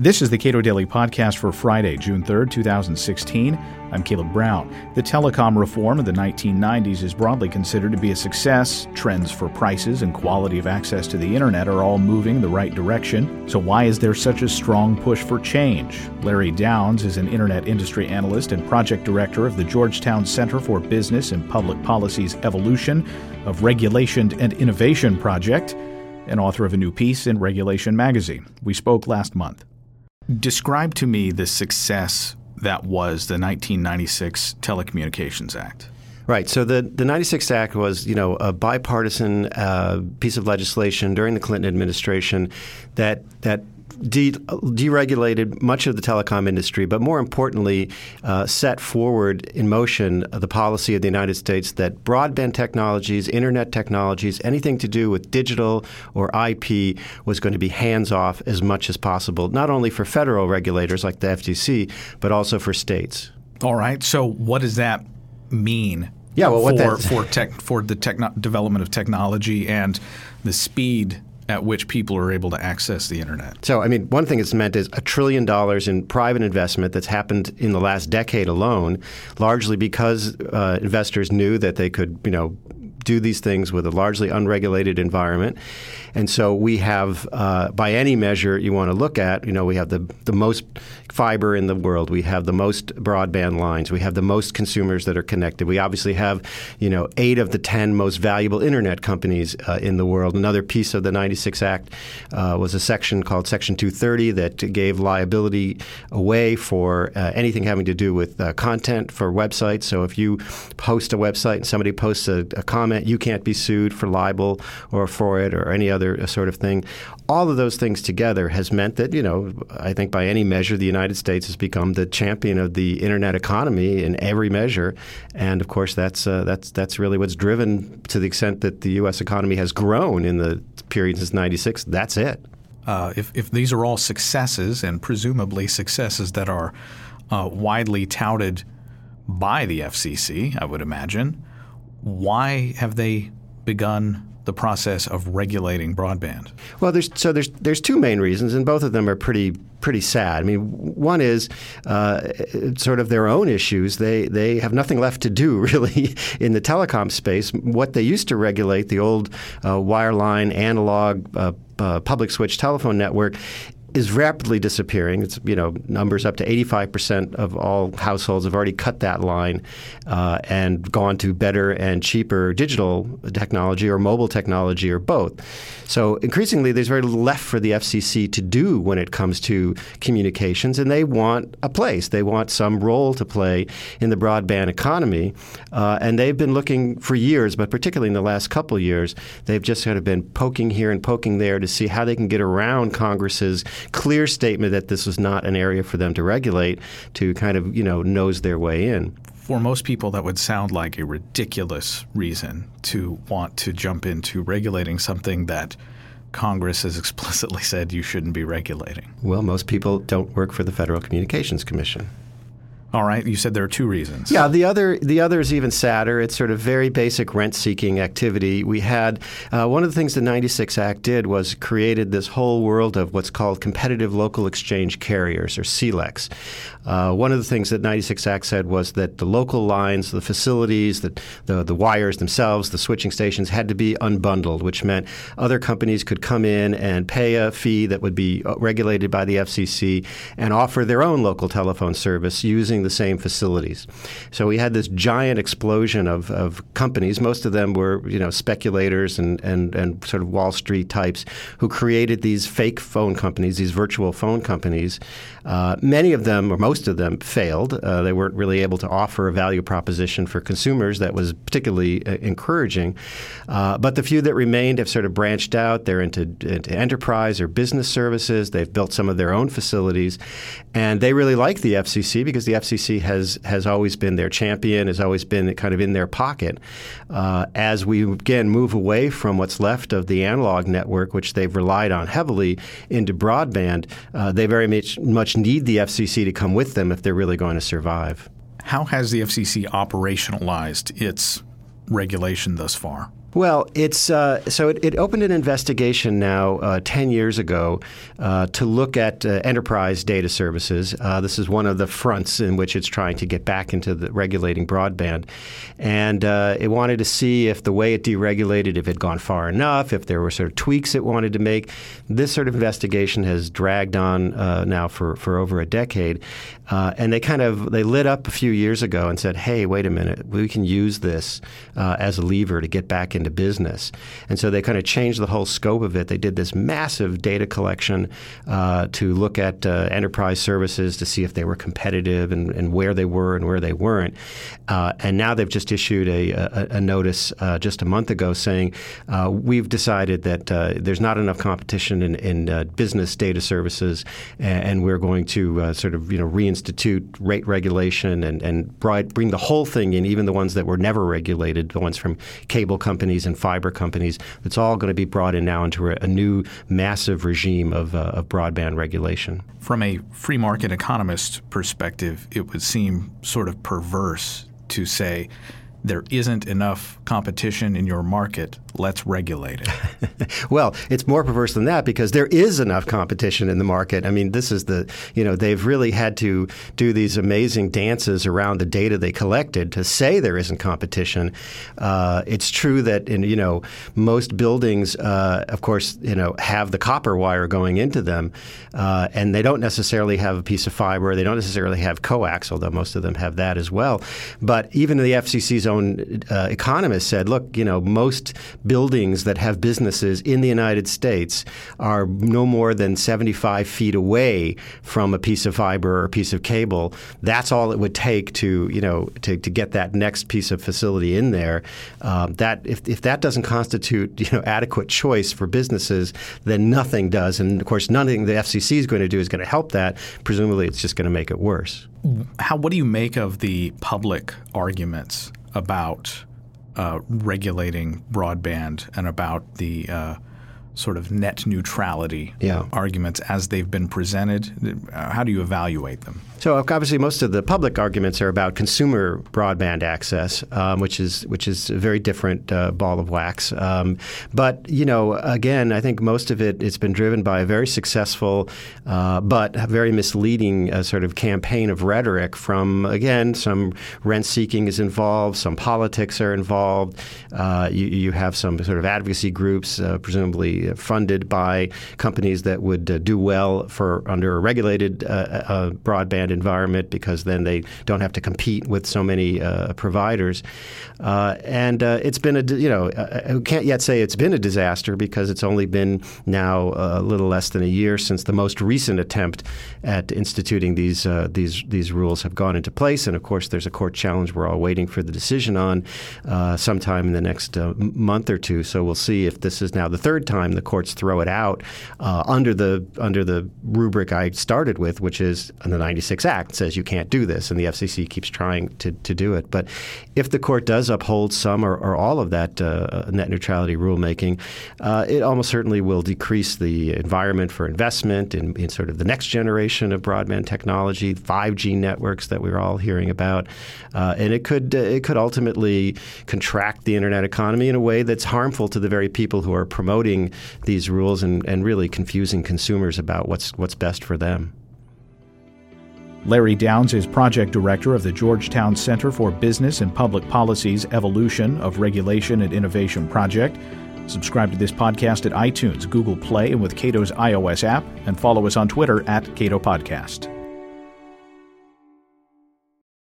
This is the Cato Daily Podcast for Friday, June 3rd, 2016. I'm Caleb Brown. The telecom reform of the 1990s is broadly considered to be a success. Trends for prices and quality of access to the internet are all moving the right direction. So, why is there such a strong push for change? Larry Downes is an internet industry analyst and project director of the Georgetown Center for Business and Public Policy's Evolution of Regulation and Innovation Project, and author of a new piece in Regulation magazine. We spoke last month. Describe to me the success that was the 1996 Telecommunications Act. Right. So the the 96 Act was, you know, a bipartisan uh, piece of legislation during the Clinton administration that that de- deregulated much of the telecom industry, but more importantly, uh, set forward in motion the policy of the United States that broadband technologies, internet technologies, anything to do with digital or IP was going to be hands off as much as possible, not only for federal regulators like the FTC, but also for states. All right. So, what does that mean? Yeah, well, for for, tech, for the techno- development of technology and the speed at which people are able to access the internet. So, I mean, one thing it's meant is a trillion dollars in private investment that's happened in the last decade alone, largely because uh, investors knew that they could, you know, do these things with a largely unregulated environment. And so we have, uh, by any measure you want to look at, you know, we have the, the most fiber in the world. We have the most broadband lines. We have the most consumers that are connected. We obviously have, you know, eight of the ten most valuable internet companies uh, in the world. Another piece of the 96 Act uh, was a section called Section 230 that gave liability away for uh, anything having to do with uh, content for websites. So if you post a website and somebody posts a, a comment, you can't be sued for libel or for it or any other sort of thing. All of those things together has meant that, you know, I think by any measure, the United States has become the champion of the internet economy in every measure. And of course, that's, uh, that's, that's really what's driven to the extent that the U.S. economy has grown in the period since 96. That's it. Uh, if, if these are all successes, and presumably successes that are uh, widely touted by the FCC, I would imagine, why have they begun the process of regulating broadband? Well, there's so there's there's two main reasons, and both of them are pretty pretty sad. I mean, one is uh, sort of their own issues. They they have nothing left to do really in the telecom space. What they used to regulate, the old uh, wireline analog. Uh, uh, public switch telephone network is rapidly disappearing. It's you know numbers up to 85% of all households have already cut that line uh, and gone to better and cheaper digital technology or mobile technology or both. So increasingly, there's very little left for the FCC to do when it comes to communications, and they want a place. They want some role to play in the broadband economy, uh, and they've been looking for years, but particularly in the last couple years, they've just kind of been poking here and poking there to see how they can get around Congress's clear statement that this was not an area for them to regulate to kind of, you know, nose their way in. For most people, that would sound like a ridiculous reason to want to jump into regulating something that Congress has explicitly said you shouldn't be regulating. Well, most people don't work for the Federal Communications Commission. All right, you said there are two reasons. Yeah, the other the other is even sadder. It's sort of very basic rent seeking activity. We had uh, one of the things the '96 Act did was created this whole world of what's called competitive local exchange carriers or CLECs. Uh, one of the things that 96 Act said was that the local lines, the facilities, the, the, the wires themselves, the switching stations had to be unbundled, which meant other companies could come in and pay a fee that would be regulated by the FCC and offer their own local telephone service using using the same facilities. So we had this giant explosion of, of companies. Most of them were, you know, speculators and, and, and sort of Wall Street types who created these fake phone companies, these virtual phone companies. Uh, many of them, or most of them, failed. Uh, they weren't really able to offer a value proposition for consumers that was particularly uh, encouraging. Uh, but the few that remained have sort of branched out. They're into, into enterprise or business services. They've built some of their own facilities. And they really like the FCC because the FCC FCC has has always been their champion, has always been kind of in their pocket. Uh, as we again move away from what's left of the analog network, which they've relied on heavily, into broadband, uh, they very much much need the FCC to come with them if they're really going to survive. How has the FCC operationalized its regulation thus far? Well, it's uh, so it, it, opened an investigation now uh, ten years ago uh, to look at uh, enterprise data services. Uh, this is one of the fronts in which it's trying to get back into regulating broadband, and uh, it wanted to see if the way it deregulated, if it had gone far enough, if there were sort of tweaks it wanted to make. This sort of investigation has dragged on now for, for over a decade, and they kind of they lit up a few years ago and said, "Hey, wait a minute, we can use this as a lever to get back into business. And so they kind of changed the whole scope of it. They did this massive data collection uh, to look at uh, enterprise services to see if they were competitive and, and, where they were and where they weren't. Uh, and now they've just issued a, a, a notice uh, just a month ago saying uh, we've decided that uh, there's not enough competition in, in business data services, and, and we're going to sort of you know reinstitute rate regulation and, and bring the whole thing in, even the ones that were never regulated, the ones from cable companies and fiber companies. It's all going to be brought in now into a, new massive regime of, uh, of broadband regulation. From a free market economist perspective, it would seem sort of perverse to say there isn't enough competition in your market, let's regulate it. well, it's more perverse than that because there is enough competition in the market. I mean, this is the, you know, they've really had to do these amazing dances around the data they collected to say there isn't competition. Uh, it's true that, in, you know, most buildings, uh, of course, you know, have the copper wire going into them, uh, and they don't necessarily have a piece of fiber. They don't necessarily have coax, although most of them have that as well. But even the FCC's own uh, economists said, look, you know, most buildings that have businesses in the United States are no more than 75 feet away from a piece of fiber or a piece of cable. That's all it would take to, you know, to, to get that next piece of facility in there. Um, that if, if that doesn't constitute, you know, adequate choice for businesses, then nothing does. And of course, nothing the FCC is going to do is going to help that. Presumably, it's just going to make it worse. How? What do you make of the public arguments about uh, regulating broadband and about the uh, sort of net neutrality yeah. arguments as they've been presented? How do you evaluate them? So obviously, most of the public arguments are about consumer broadband access, um, which is which is a very different uh, ball of wax. Um, but you know, again, I think most of it it's been driven by a very successful, uh, but very misleading uh, sort of campaign of rhetoric from again some rent seeking is involved, some politics are involved. Uh, you, you, have some sort of advocacy groups, uh, presumably funded by companies that would uh, do well for under a regulated broadband environment because then they don't have to compete with so many uh, providers. Uh, and uh, it's been a you know I can't yet say it's been a disaster because it's only been now a little less than a year since the most recent attempt at instituting these uh, these these rules have gone into place. And of course, there's a court challenge we're all waiting for the decision on uh, sometime in the next uh, month or two. So we'll see if this is now the third time the courts throw it out under the under the rubric I started with, which is on the 96 Act says you can't do this, and the FCC keeps trying to, to do it. But if the court does uphold some or, or all of that uh, net neutrality rulemaking, uh, it almost certainly will decrease the environment for investment in, in, sort of the next generation of broadband technology, 5G networks that we're all hearing about, uh, and it could uh, it could ultimately contract the internet economy in a way that's harmful to the very people who are promoting these rules and, and really confusing consumers about what's what's best for them. Larry Downes is project director of the Georgetown Center for Business and Public Policy's Evolution of Regulation and Innovation project. Subscribe to this podcast at iTunes, Google Play, and with Cato's iOS app, and follow us on Twitter at Cato Podcast.